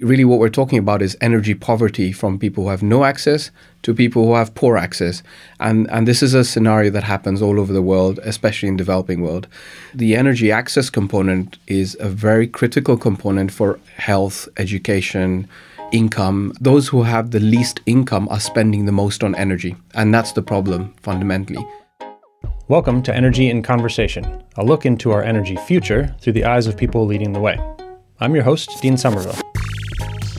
Really, what we're talking about is energy poverty from people who have no access to people who have poor access. And, and this is a scenario that happens all over the world, especially in developing world. The energy access component is a very critical component for health, education, income. Those who have the least income are spending the most on energy. And that's the problem fundamentally. Welcome to Energy in Conversation, a look into our energy future through the eyes of people leading the way. I'm your host, Dean Somerville.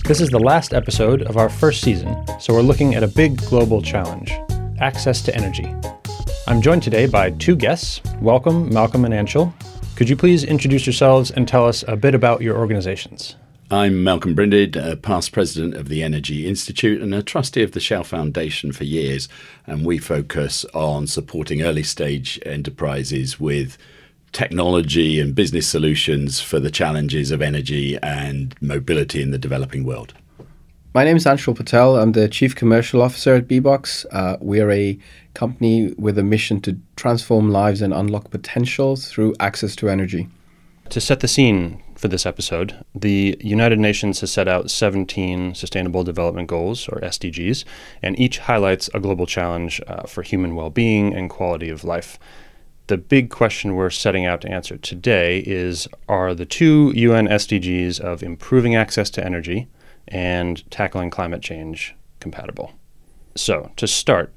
This is the last episode of our first season, so we're looking at a big global challenge access to energy. I'm joined today by two guests. Welcome, Malcolm and Anshul. Could you please introduce yourselves and tell us a bit about your organizations? I'm Malcolm Brinded, uh, past president of the Energy Institute and a trustee of the Shell Foundation for years. And we focus on supporting early stage enterprises with technology and business solutions for the challenges of energy and mobility in the developing world. My name is Anshul Patel. I'm the Chief Commercial Officer at BBOXX. Uh, we are a company with a mission to transform lives and unlock potential through access to energy. To set the scene for this episode, the United Nations has set out 17 Sustainable Development Goals, or SDGs, and each highlights a global challenge uh, for human well being and quality of life the big question we're setting out to answer today is Are the two UN SDGs of improving access to energy and tackling climate change compatible? So, to start,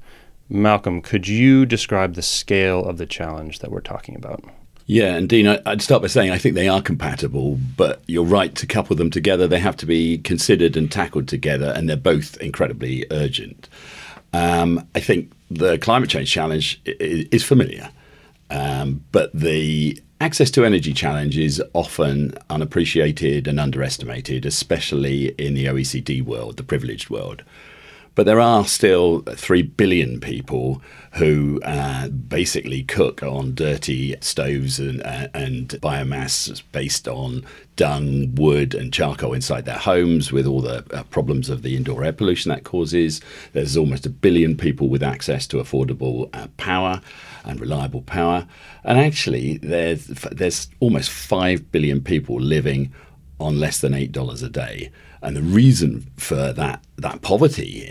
Malcolm, could you describe the scale of the challenge that we're talking about? Yeah, and Dean, I'd start by saying I think they are compatible, but you're right to couple them together. They have to be considered and tackled together, and they're both incredibly urgent. Um, I think the climate change challenge is familiar. Um, but the access to energy challenge is often unappreciated and underestimated, especially in the OECD world, the privileged world. But there are still 3 billion people who uh, basically cook on dirty stoves and, uh, and biomass based on dung, wood, and charcoal inside their homes with all the uh, problems of the indoor air pollution that causes. There's almost a billion people with access to affordable uh, power and reliable power. And actually, there's, there's almost 5 billion people living on less than $8 a day. And the reason for that that poverty,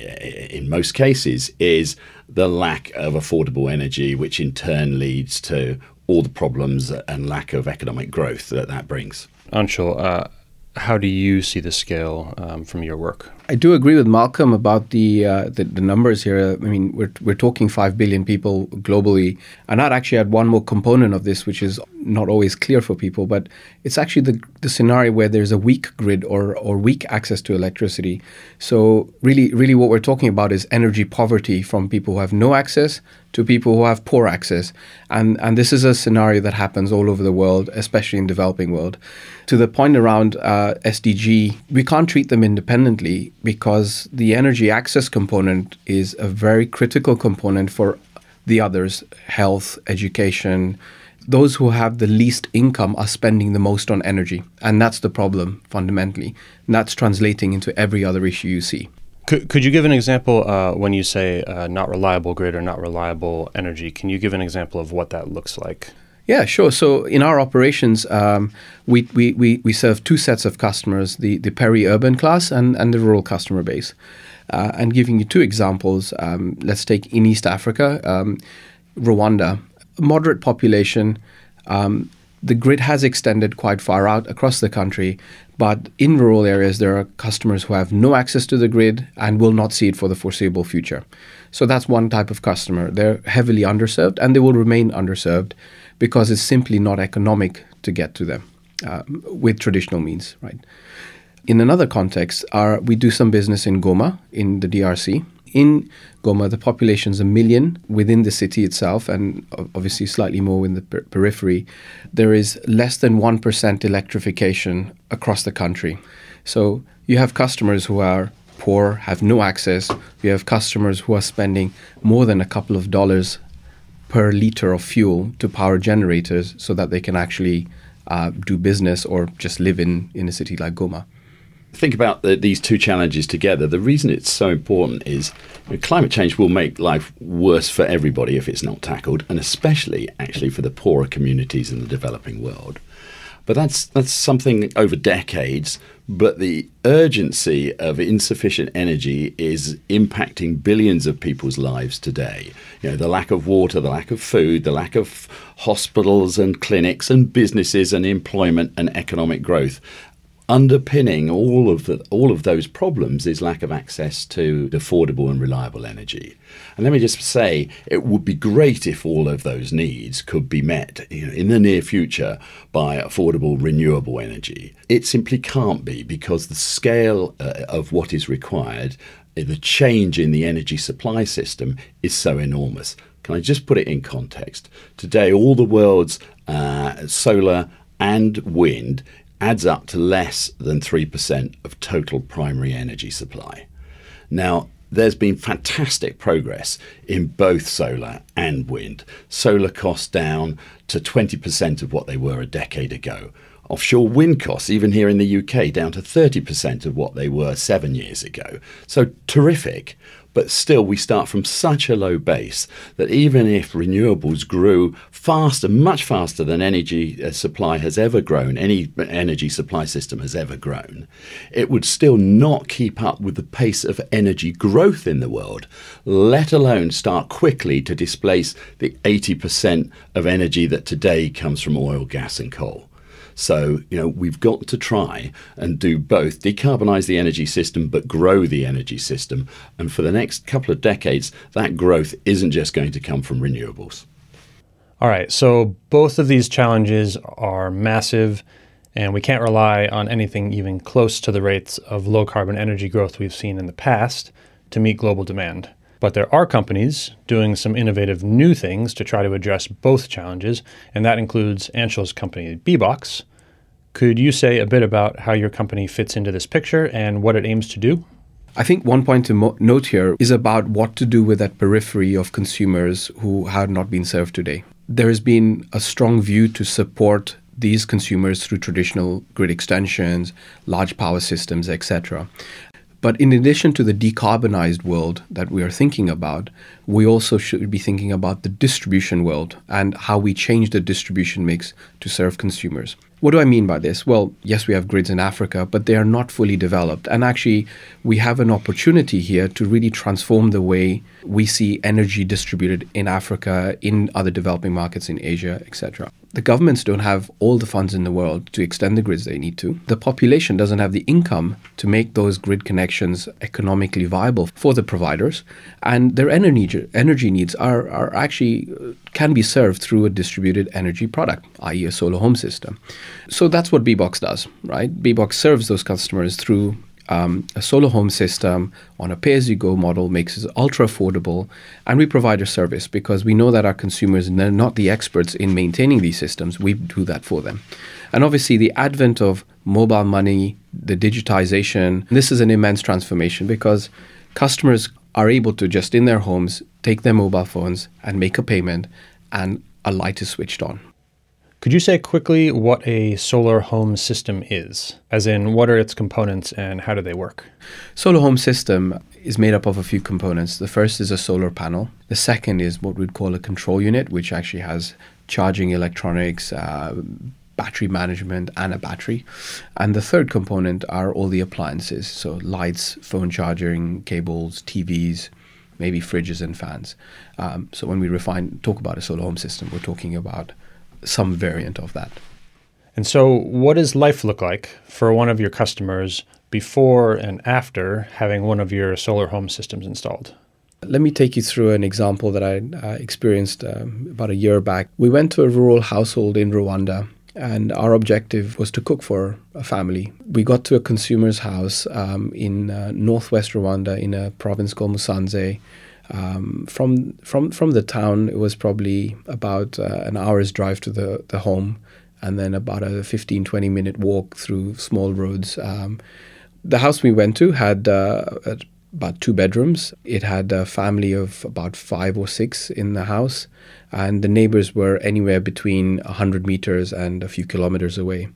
in most cases, is the lack of affordable energy, which in turn leads to all the problems and lack of economic growth that that brings. Anshul, uh, how do you see the scale um, from your work? I do agree with Malcolm about the, uh, the, the numbers here. I mean, we're we're talking five billion people globally, and I'd actually add one more component of this, which is not always clear for people, but it's actually the the scenario where there's a weak grid or or weak access to electricity. So really, really, what we're talking about is energy poverty from people who have no access to people who have poor access, and and this is a scenario that happens all over the world, especially in developing world. To the point around uh, SDG, we can't treat them independently because the energy access component is a very critical component for the others health, education. Those who have the least income are spending the most on energy. And that's the problem fundamentally. And that's translating into every other issue you see. Could, could you give an example uh, when you say uh, not reliable grid or not reliable energy? Can you give an example of what that looks like? Yeah, sure. So in our operations, um, we, we, we, we serve two sets of customers, the, the peri-urban class and, and the rural customer base. Uh, and giving you two examples, um, let's take in East Africa, um, Rwanda, moderate population. Um, the grid has extended quite far out across the country, but in rural areas, there are customers who have no access to the grid and will not see it for the foreseeable future. So that's one type of customer. They're heavily underserved and they will remain underserved because it's simply not economic to get to them uh, with traditional means, right? In another context, we do some business in Goma in the DRC. In Goma, the population is a million within the city itself, and obviously slightly more in the per- periphery. There is less than 1% electrification across the country. So you have customers who are poor, have no access. You have customers who are spending more than a couple of dollars per liter of fuel to power generators so that they can actually uh, do business or just live in, in a city like Goma. Think about the, these two challenges together. The reason it's so important is you know, climate change will make life worse for everybody if it's not tackled, and especially actually for the poorer communities in the developing world. But that's that's something over decades but the urgency of insufficient energy is impacting billions of people's lives today. You know, the lack of water, the lack of food, the lack of hospitals and clinics and businesses and employment and economic growth underpinning all of the, all of those problems is lack of access to affordable and reliable energy. And let me just say, it would be great if all of those needs could be met you know, in the near future by affordable renewable energy. It simply can't be because the scale uh, of what is required, uh, the change in the energy supply system is so enormous. Can I just put it in context? Today, all the world's uh, solar and wind adds up to less than 3% of total primary energy supply. Now, there's been fantastic progress in both solar and wind. Solar costs down to 20% of what they were a decade ago. Offshore wind costs, even here in the UK, down to 30% of what they were seven years ago. So terrific. But still, we start from such a low base that even if renewables grew faster, much faster than energy uh, supply has ever grown, any energy supply system has ever grown, it would still not keep up with the pace of energy growth in the world, let alone start quickly to displace the 80% of energy that today comes from oil, gas, and coal. So, you know, we've got to try and do both decarbonize the energy system, but grow the energy system. And for the next couple of decades, that growth isn't just going to come from renewables. All right. So, both of these challenges are massive, and we can't rely on anything even close to the rates of low carbon energy growth we've seen in the past to meet global demand. But there are companies doing some innovative new things to try to address both challenges, and that includes Anshul's company, BBOXX. Could you say a bit about how your company fits into this picture and what it aims to do? I think one point to mo- note here is about what to do with that periphery of consumers who have not been served today. There has been a strong view to support these consumers through traditional grid extensions, large power systems, etc. But in addition to the decarbonized world that we are thinking about, we also should be thinking about the distribution world and how we change the distribution mix to serve consumers. What do I mean by this? Well, yes, we have grids in Africa, but they are not fully developed. And actually, we have an opportunity here to really transform the way we see energy distributed in Africa, in other developing markets in Asia, etc the governments don't have all the funds in the world to extend the grids they need to. The population doesn't have the income to make those grid connections economically viable for the providers, and their energy energy needs are are actually uh, can be served through a distributed energy product, i.e., a solar home system. So that's what BBOXX does, right? BBOXX serves those customers through um, a solar home system on a pay as you go model makes it ultra affordable. And we provide a service because we know that our consumers are not the experts in maintaining these systems. We do that for them. And obviously, the advent of mobile money, the digitization, this is an immense transformation because customers are able to just in their homes take their mobile phones and make a payment, and a light is switched on. Could you say quickly what a solar home system is? As in, what are its components and how do they work? Solar home system is made up of a few components. The first is a solar panel. The second is what we'd call a control unit, which actually has charging electronics, uh, battery management, and a battery. And the third component are all the appliances, so lights, phone charging, cables, TVs, maybe fridges and fans. Um, so when we refine talk about a solar home system, we're talking about some variant of that. And so, what does life look like for one of your customers before and after having one of your solar home systems installed? Let me take you through an example that I uh, experienced um, about a year back. We went to a rural household in Rwanda, and our objective was to cook for a family. We got to a consumer's house um, in uh, northwest Rwanda in a province called Musanze um, from from from the town, it was probably about uh, an hour's drive to the the home, and then about a 15, 20 minute walk through small roads. Um, the house we went to had uh, about two bedrooms. It had a family of about five or six in the house, and the neighbors were anywhere between 100 meters and a few kilometers away.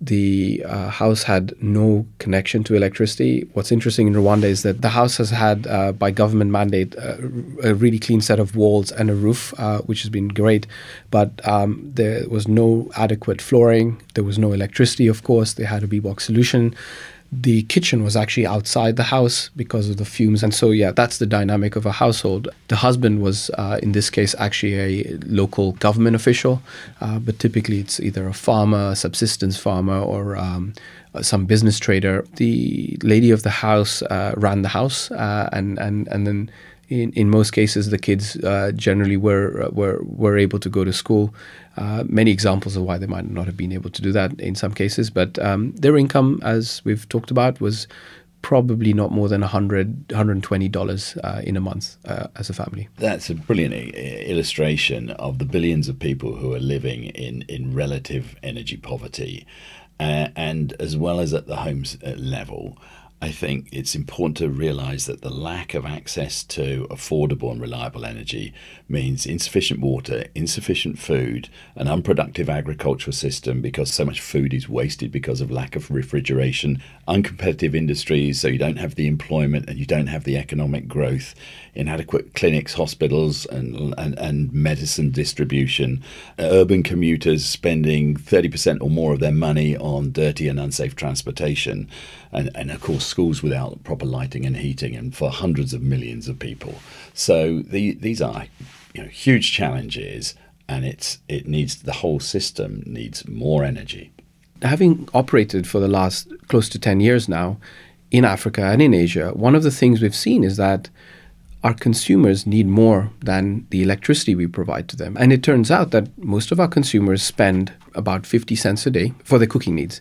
The uh, house had no connection to electricity. What's interesting in Rwanda is that the house has had, uh, by government mandate, uh, a really clean set of walls and a roof, uh, which has been great. But um, there was no adequate flooring. There was no electricity, of course. They had a BBOXX solution the kitchen was actually outside the house because of the fumes. And so, yeah, that's the dynamic of a household. The husband was, uh, in this case, actually a local government official, uh, but typically it's either a farmer, a subsistence farmer, or um, some business trader. The lady of the house uh, ran the house, uh, and, and, and then in, in most cases, the kids uh, generally were, were, were able to go to school. Uh, many examples of why they might not have been able to do that in some cases, but um, their income, as we've talked about, was probably not more than 100 $120 uh, in a month uh, as a family. That's a brilliant illustration of the billions of people who are living in, in relative energy poverty. Uh, and as well as at the homes uh, level, I think it's important to realize that the lack of access to affordable and reliable energy means insufficient water, insufficient food, an unproductive agricultural system because so much food is wasted because of lack of refrigeration, uncompetitive industries, so you don't have the employment and you don't have the economic growth, inadequate clinics, hospitals, and, and, and medicine distribution, urban commuters spending 30% or more of their money on dirty and unsafe transportation, and, and of course, schools without proper lighting and heating, and for hundreds of millions of people. So the, these are you know, huge challenges, and it's it needs the whole system needs more energy. Having operated for the last close to ten years now in Africa and in Asia, one of the things we've seen is that our consumers need more than the electricity we provide to them. And it turns out that most of our consumers spend about 50 cents a day for their cooking needs.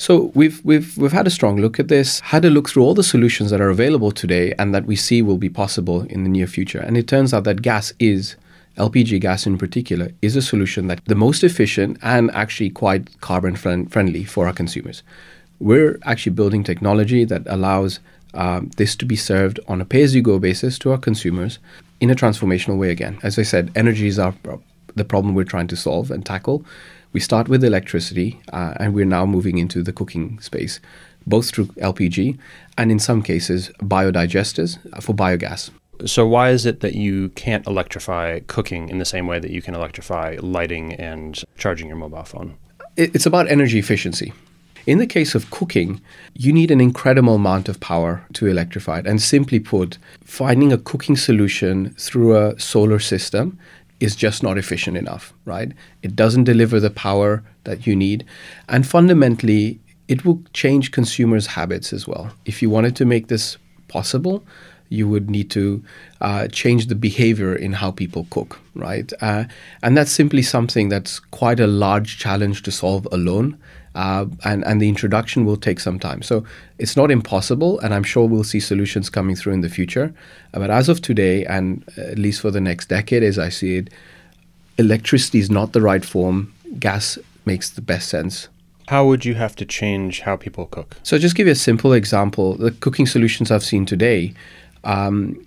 So we've we've we've had a strong look at this, had a look through all the solutions that are available today and that we see will be possible in the near future. And it turns out that gas is LPG gas in particular is a solution that the most efficient and actually quite carbon friendly for our consumers. We're actually building technology that allows um, this to be served on a pay-as-you-go basis to our consumers in a transformational way. Again, as I said, energy is our the problem we're trying to solve and tackle. We start with electricity, uh, and we're now moving into the cooking space, both through LPG and in some cases biodigesters for biogas. So, why is it that you can't electrify cooking in the same way that you can electrify lighting and charging your mobile phone? It's about energy efficiency. In the case of cooking, you need an incredible amount of power to electrify it. And simply put, finding a cooking solution through a solar system is just not efficient enough, right? It doesn't deliver the power that you need. And fundamentally, it will change consumers' habits as well. If you wanted to make this possible, you would need to uh, change the behavior in how people cook, right? Uh, and that's simply something that's quite a large challenge to solve alone. Uh, and, and the introduction will take some time. So it's not impossible, and I'm sure we'll see solutions coming through in the future. Uh, but as of today, and at least for the next decade, as I see it, electricity is not the right form. Gas makes the best sense. How would you have to change how people cook? So, just give you a simple example. The cooking solutions I've seen today, um,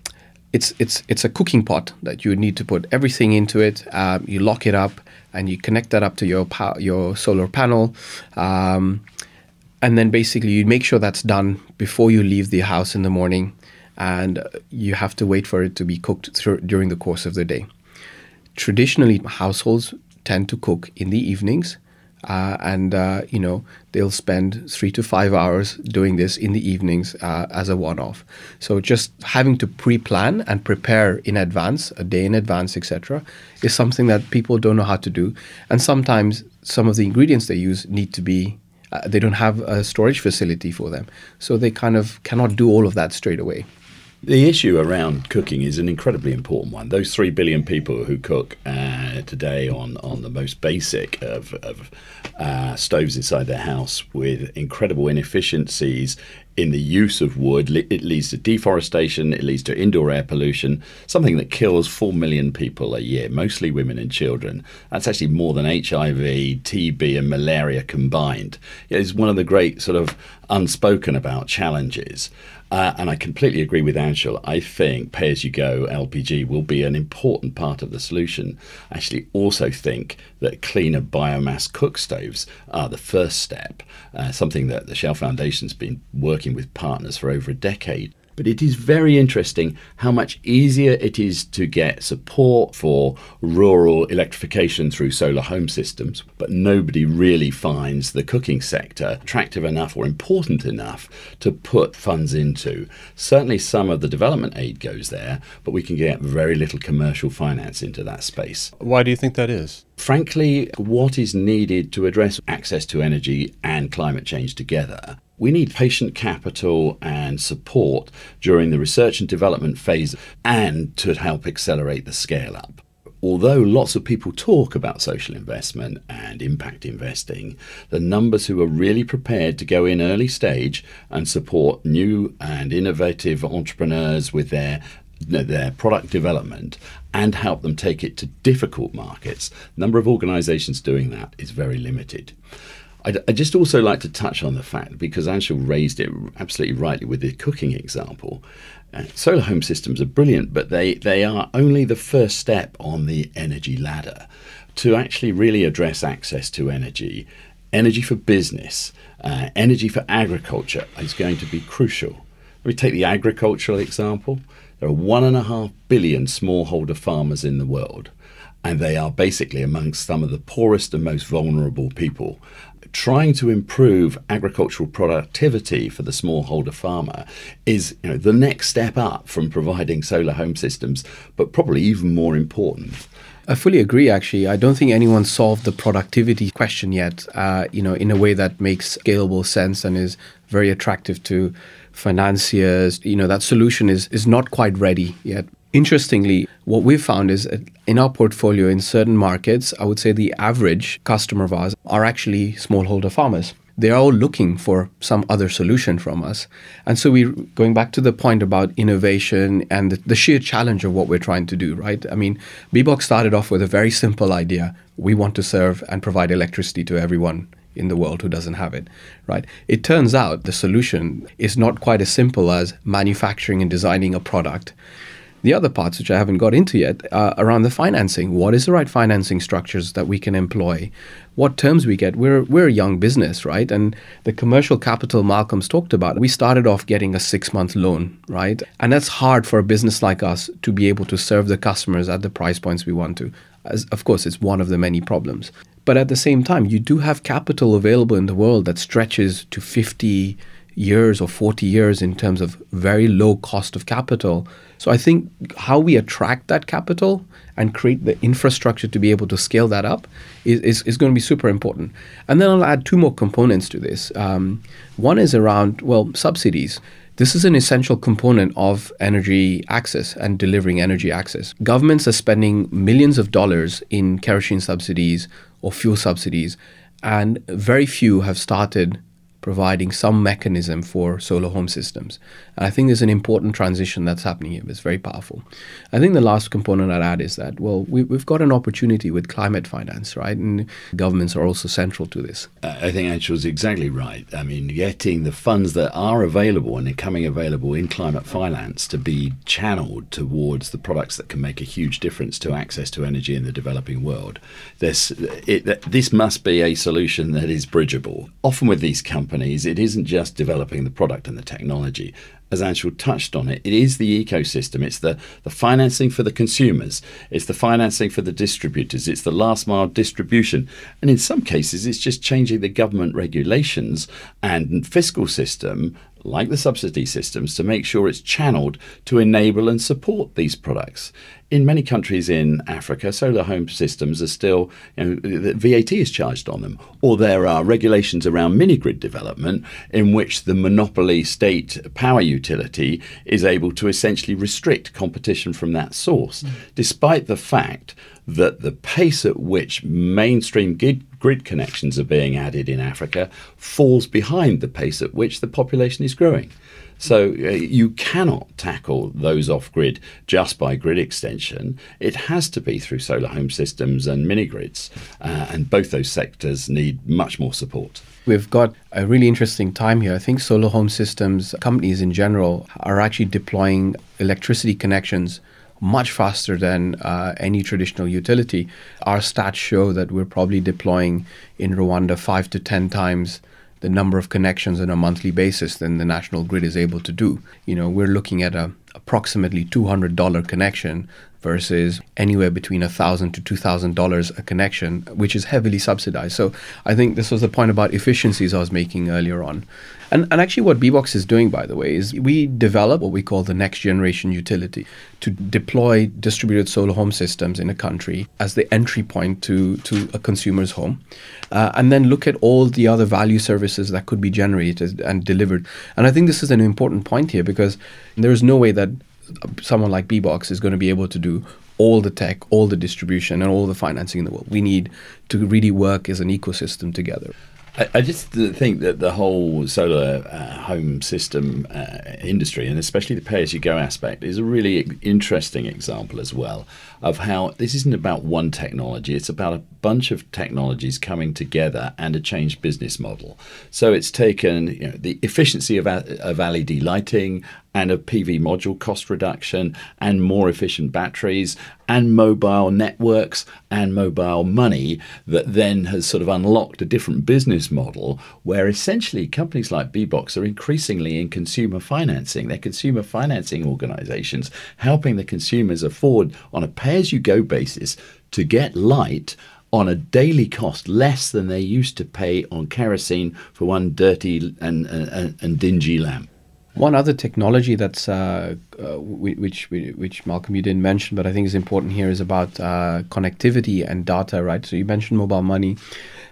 it's it's it's a cooking pot that you need to put everything into it. Um, you lock it up and you connect that up to your your solar panel. Um, and then basically you make sure that's done before you leave the house in the morning and you have to wait for it to be cooked through, during the course of the day traditionally households tend to cook in the evenings uh, and uh, you know they'll spend three to five hours doing this in the evenings uh, as a one-off. So just having to pre-plan and prepare in advance, a day in advance, etc., is something that people don't know how to do. And sometimes some of the ingredients they use need to be uh, they don't have a storage facility for them, so they kind of cannot do all of that straight away. The issue around cooking is an incredibly important one. Those three billion people who cook uh, today on, on the most basic of, of uh, stoves inside their house with incredible inefficiencies in the use of wood. It leads to deforestation, it leads to indoor air pollution, something that kills 4 million people a year, mostly women and children. That's actually more than HIV, TB, and malaria combined. It's one of the great sort of unspoken about challenges. Uh, and I completely agree with Anshul. I think pay as you go LPG will be an important part of the solution. I actually also think that cleaner biomass cook stoves are the first step, uh, something that the Shell Foundation's been working with partners for over a decade. But it is very interesting how much easier it is to get support for rural electrification through solar home systems, but nobody really finds the cooking sector attractive enough or important enough to put funds into. Certainly, some of the development aid goes there, but we can get very little commercial finance into that space. Why do you think that is? Frankly, what is needed to address access to energy and climate change together we need patient capital and support during the research and development phase and to help accelerate the scale up. Although lots of people talk about social investment and impact investing, the numbers who are really prepared to go in early stage and support new and innovative entrepreneurs with their their product development and help them take it to difficult markets, number of organizations doing that is very limited. I'd, I'd, just also like to touch on the fact, because Anshul raised it absolutely rightly with the cooking example. Uh, solar home systems are brilliant, but they, they are only the first step on the energy ladder. To actually really address access to energy, energy for business, uh, energy for agriculture is going to be crucial. Let me take the agricultural example. There are one and a half billion smallholder farmers in the world, and they are basically amongst some of the poorest and most vulnerable people trying to improve agricultural productivity for the smallholder farmer is you know, the next step up from providing solar home systems, but probably even more important. I fully agree. Actually, I don't think anyone solved the productivity question yet. Uh, you know, in a way that makes scalable sense and is very attractive to financiers. You know, that solution is is not quite ready yet. Interestingly, what we've found is in our portfolio in certain markets, I would say the average customer of ours are actually smallholder farmers. They're all looking for some other solution from us. And so we're going back to the point about innovation and the, sheer challenge of what we're trying to do, right? I mean, BBOXX started off with a very simple idea. We want to serve and provide electricity to everyone in the world who doesn't have it, right? It turns out the solution is not quite as simple as manufacturing and designing a product the other parts, which I haven't got into yet, are around the financing. What is the right financing structures that we can employ? What terms we get? We're we're a young business, right? And the commercial capital Malcolm's talked about. We started off getting a six month loan, right? And that's hard for a business like us to be able to serve the customers at the price points we want to. As, of course, it's one of the many problems. But at the same time, you do have capital available in the world that stretches to 50 years or 40 years in terms of very low cost of capital. So I think how we attract that capital and create the infrastructure to be able to scale that up is, is, is going to be super important. And then I'll add two more components to this. Um, one is around, well, subsidies. This is an essential component of energy access and delivering energy access. Governments are spending millions of dollars in kerosene subsidies or fuel subsidies, and very few have started providing some mechanism for solar home systems. And I think there's an important transition that's happening here. It's very powerful. I think the last component I'd add is that, well, we, have got an opportunity with climate finance, right? And governments are also central to this. I think Anshul's exactly right. I mean, getting the funds that are available and becoming available in climate finance to be channeled towards the products that can make a huge difference to access to energy in the developing world. This, it, this must be a solution that is bridgeable. Often with these companies, companies, it isn't just developing the product and the technology. As Anshul touched on it, it is the ecosystem. It's the, the financing for the consumers. It's the financing for the distributors. It's the last mile distribution. And in some cases, it's just changing the government regulations and fiscal system like the subsidy systems, to make sure it's channeled to enable and support these products. In many countries in Africa, solar home systems are still, you know, VAT is charged on them, or there are regulations around mini grid development in which the monopoly state power utility is able to essentially restrict competition from that source, mm. despite the fact that the pace at which mainstream grid, grid connections are being added in Africa falls behind the pace at which the population is growing. So uh, you cannot tackle those off grid just by grid extension. It has to be through solar home systems and mini grids, uh, and both those sectors need much more support. We've got a really interesting time here. I think solar home systems companies in general are actually deploying electricity connections much faster than uh, any traditional utility. Our stats show that we're probably deploying in Rwanda five to 10 times the number of connections on a monthly basis than the national grid is able to do. You know, we're looking at a approximately $200 connection versus anywhere between 1,000 to $2,000 a connection, which is heavily subsidized. So I think this was the point about efficiencies I was making earlier on. And, and actually, what BBOXX is doing, by the way, is we develop what we call the next generation utility to deploy distributed solar home systems in a country as the entry point to, to a consumer's home, uh, and then look at all the other value services that could be generated and delivered. And I think this is an important point here because there is no way that someone like BBOXX is going to be able to do all the tech, all the distribution, and all the financing in the world. We need to really work as an ecosystem together. I, I just think that the whole solar uh, home system uh, industry, and especially the pay as you go aspect, is a really interesting example as well of how this isn't about one technology, it's about a bunch of technologies coming together and a changed business model. So it's taken you know, the efficiency of, of LED lighting and a PV module cost reduction and more efficient batteries and mobile networks and mobile money that then has sort of unlocked a different business model where essentially companies like BBOXX are increasingly in consumer financing. They're consumer financing organizations helping the consumers afford on a pay as you go basis to get light on a daily cost less than they used to pay on kerosene for one dirty and, and, and dingy lamp. One other technology that's uh, uh, which which Malcolm you didn't mention, but I think is important here is about uh, connectivity and data, right? So you mentioned mobile money.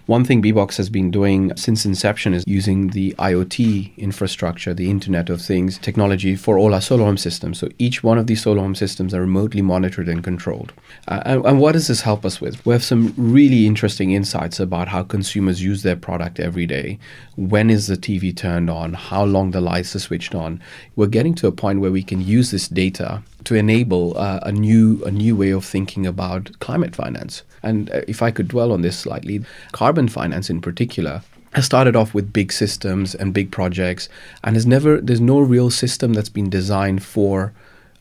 One thing BBOXX has been doing since inception is using the IoT infrastructure, the Internet of Things technology for all our solar home systems. So each one of these solar home systems are remotely monitored and controlled. Uh, and, and what does this help us with? We have some really interesting insights about how consumers use their product every day. When is the TV turned on? How long the lights are switched on? We're getting to a point where we can use this data to enable uh, a new a new way of thinking about climate finance. And uh, if I could dwell on this slightly, carbon finance in particular has started off with big systems and big projects, and has never there's no real system that's been designed for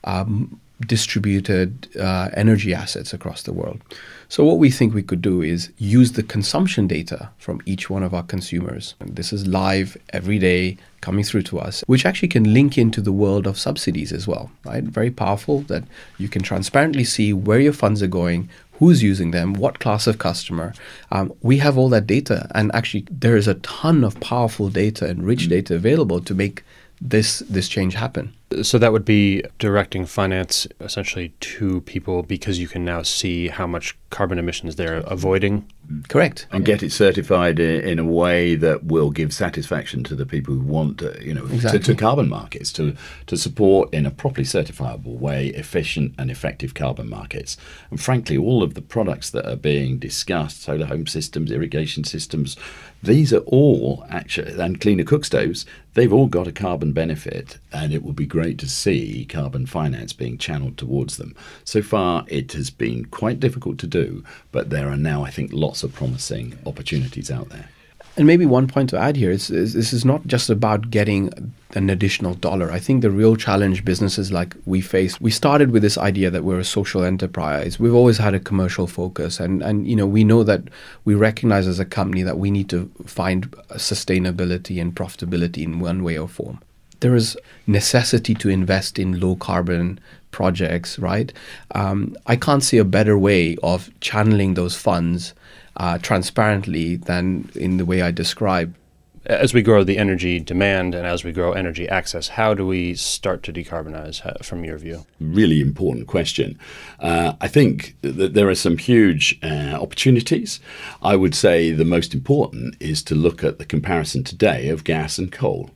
um, distributed uh, energy assets across the world. So what we think we could do is use the consumption data from each one of our consumers. And this is live every day coming through to us, which actually can link into the world of subsidies as well, right? Very powerful that you can transparently see where your funds are going, who's using them, what class of customer. Um, we have all that data, and actually, there is a ton of powerful data and rich mm. data available to make this this change happen. So that would be directing finance essentially to people because you can now see how much carbon emissions they're avoiding. Correct. And get it certified in a way that will give satisfaction to the people who want, to, you know, exactly. to, to, carbon markets, to, to support in a properly certifiable way efficient and effective carbon markets. And frankly, all of the products that are being discussed, solar home systems, irrigation systems, these are all actually, and cleaner cook stoves, they've all got a carbon benefit. And it would be great to see carbon finance being channeled towards them. So far, it has been quite difficult to do do, but there are now, I think, lots of promising opportunities out there. And maybe one point to add here is, is, this is not just about getting an additional dollar. I think the real challenge businesses like we face, we started with this idea that we're a social enterprise. We've always had a commercial focus, and and you know we know that we recognize as a company that we need to find sustainability and profitability in one way or form. There is necessity to invest in low carbon projects, right? Um, I can't see a better way of channeling those funds uh, transparently than in the way I described. As we grow the energy demand and as we grow energy access, how do we start to decarbonize from your view? Really important question. Uh, I think that there are some huge uh, opportunities. I would say the most important is to look at the comparison today of gas and coal.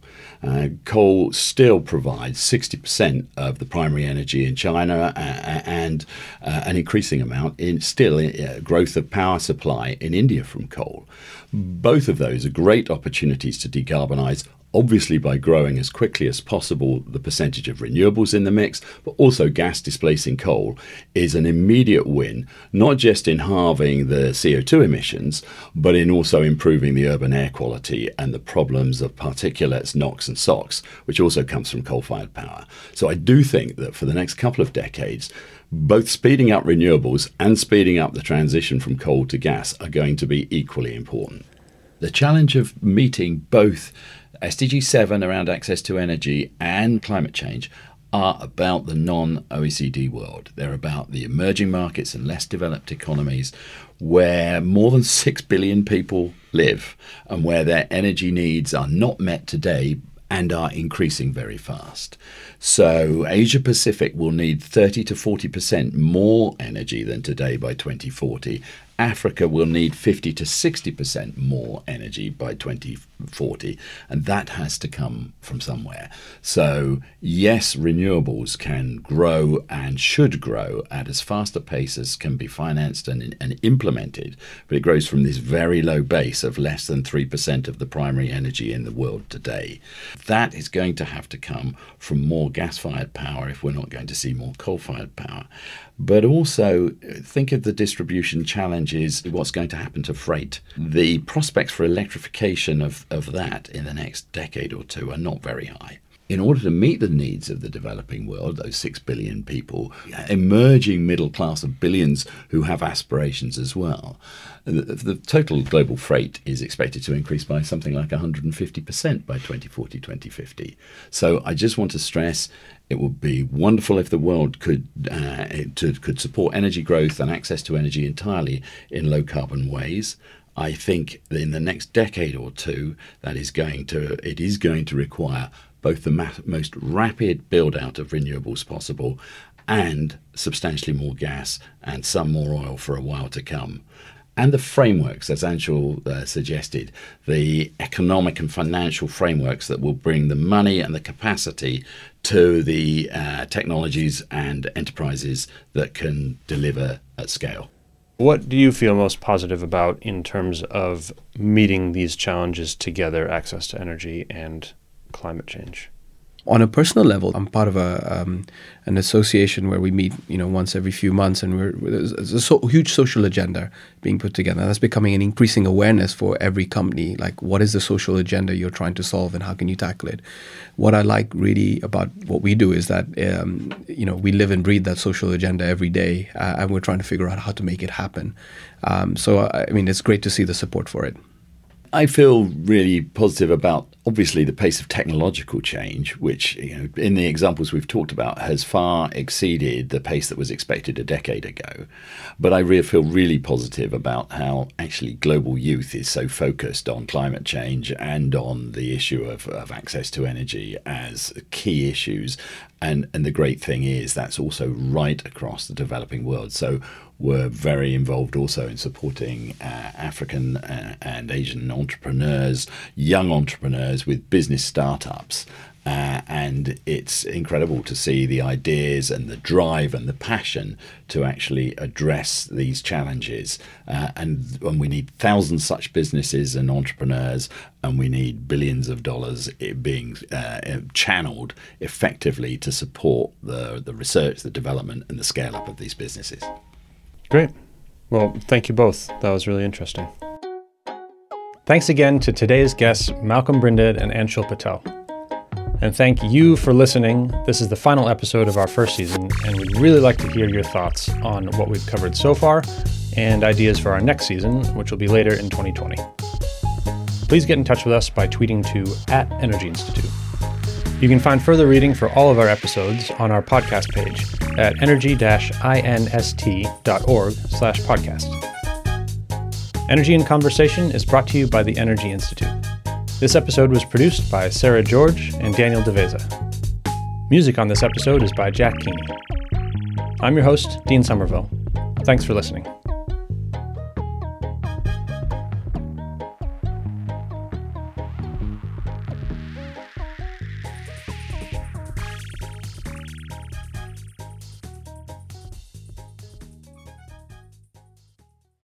Uh, coal still provides 60% of the primary energy in China uh, and uh, an increasing amount in still uh, growth of power supply in India from coal. Both of those are great opportunities to decarbonize obviously by growing as quickly as possible the percentage of renewables in the mix, but also gas displacing coal is an immediate win, not just in halving the CO2 emissions, but in also improving the urban air quality and the problems of particulates, NOx, and SOx, which also comes from coal fired power. So I do think that for the next couple of decades, both speeding up renewables and speeding up the transition from coal to gas are going to be equally important. The challenge of meeting both SDG 7 around access to energy and climate change are about the non OECD world. They're about the emerging markets and less developed economies where more than 6 billion people live and where their energy needs are not met today and are increasing very fast. So, Asia Pacific will need 30 to 40% more energy than today by 2040, Africa will need 50 to 60% more energy by 2040, and that has to come from somewhere. So, yes, renewables can grow and should grow at as fast a pace as can be financed and, and implemented, but it grows from this very low base of less than 3% of the primary energy in the world today. That is going to have to come from more gas fired power if we're not going to see more coal fired power. But also think of the distribution challenges, what's going to happen to freight. The prospects for electrification of, of that in the next decade or two are not very high in order to meet the needs of the developing world, those six billion people, emerging middle class of billions who have aspirations as well, the, the, total global freight is expected to increase by something like 150% by 2040, 2050. So I just want to stress it would be wonderful if the world could uh, to, could support energy growth and access to energy entirely in low carbon ways. I think in the next decade or two, that is going to it is going to require both the ma- most rapid build out of renewables possible and substantially more gas and some more oil for a while to come. And the frameworks, as Anshul uh, suggested, the economic and financial frameworks that will bring the money and the capacity to the uh, technologies and enterprises that can deliver at scale. What do you feel most positive about in terms of meeting these challenges together, access to energy and climate change? On a personal level, I'm part of a um, an association where we meet, you know, once every few months, and we're, there's a so, huge social agenda being put together. That's becoming an increasing awareness for every company. Like, what is the social agenda you're trying to solve, and how can you tackle it? What I like really about what we do is that, um, you know, we live and breathe that social agenda every day, uh, and we're trying to figure out how to make it happen. Um, so, I mean, it's great to see the support for it. I feel really positive about obviously the pace of technological change, which you know, in the examples we've talked about, has far exceeded the pace that was expected a decade ago. But I really feel really positive about how actually global youth is so focused on climate change and on the issue of, of access to energy as key issues. And, and the great thing is that's also right across the developing world. So we're very involved also in supporting uh, African uh, and Asian entrepreneurs, young entrepreneurs with business startups. Uh, and it's incredible to see the ideas and the drive and the passion to actually address these challenges. Uh, and, and we need thousands such businesses and entrepreneurs, and we need billions of dollars being uh, channeled effectively to support the, the research, the development, and the scale up of these businesses. Great. Well, thank you both. That was really interesting. Thanks again to today's guests, Malcolm Brinded and Anshul Patel. And thank you for listening. This is the final episode of our first season, and we'd really like to hear your thoughts on what we've covered so far and ideas for our next season, which will be later in 2020. Please get in touch with us by tweeting to at Energy Institute. You can find further reading for all of our episodes on our podcast page at energy-inst.org slash podcast. Energy in Conversation is brought to you by the Energy Institute. This episode was produced by Sarah George and Daniel DeVeza. Music on this episode is by Jack Keeney. I'm your host, Dean Somerville. Thanks for listening.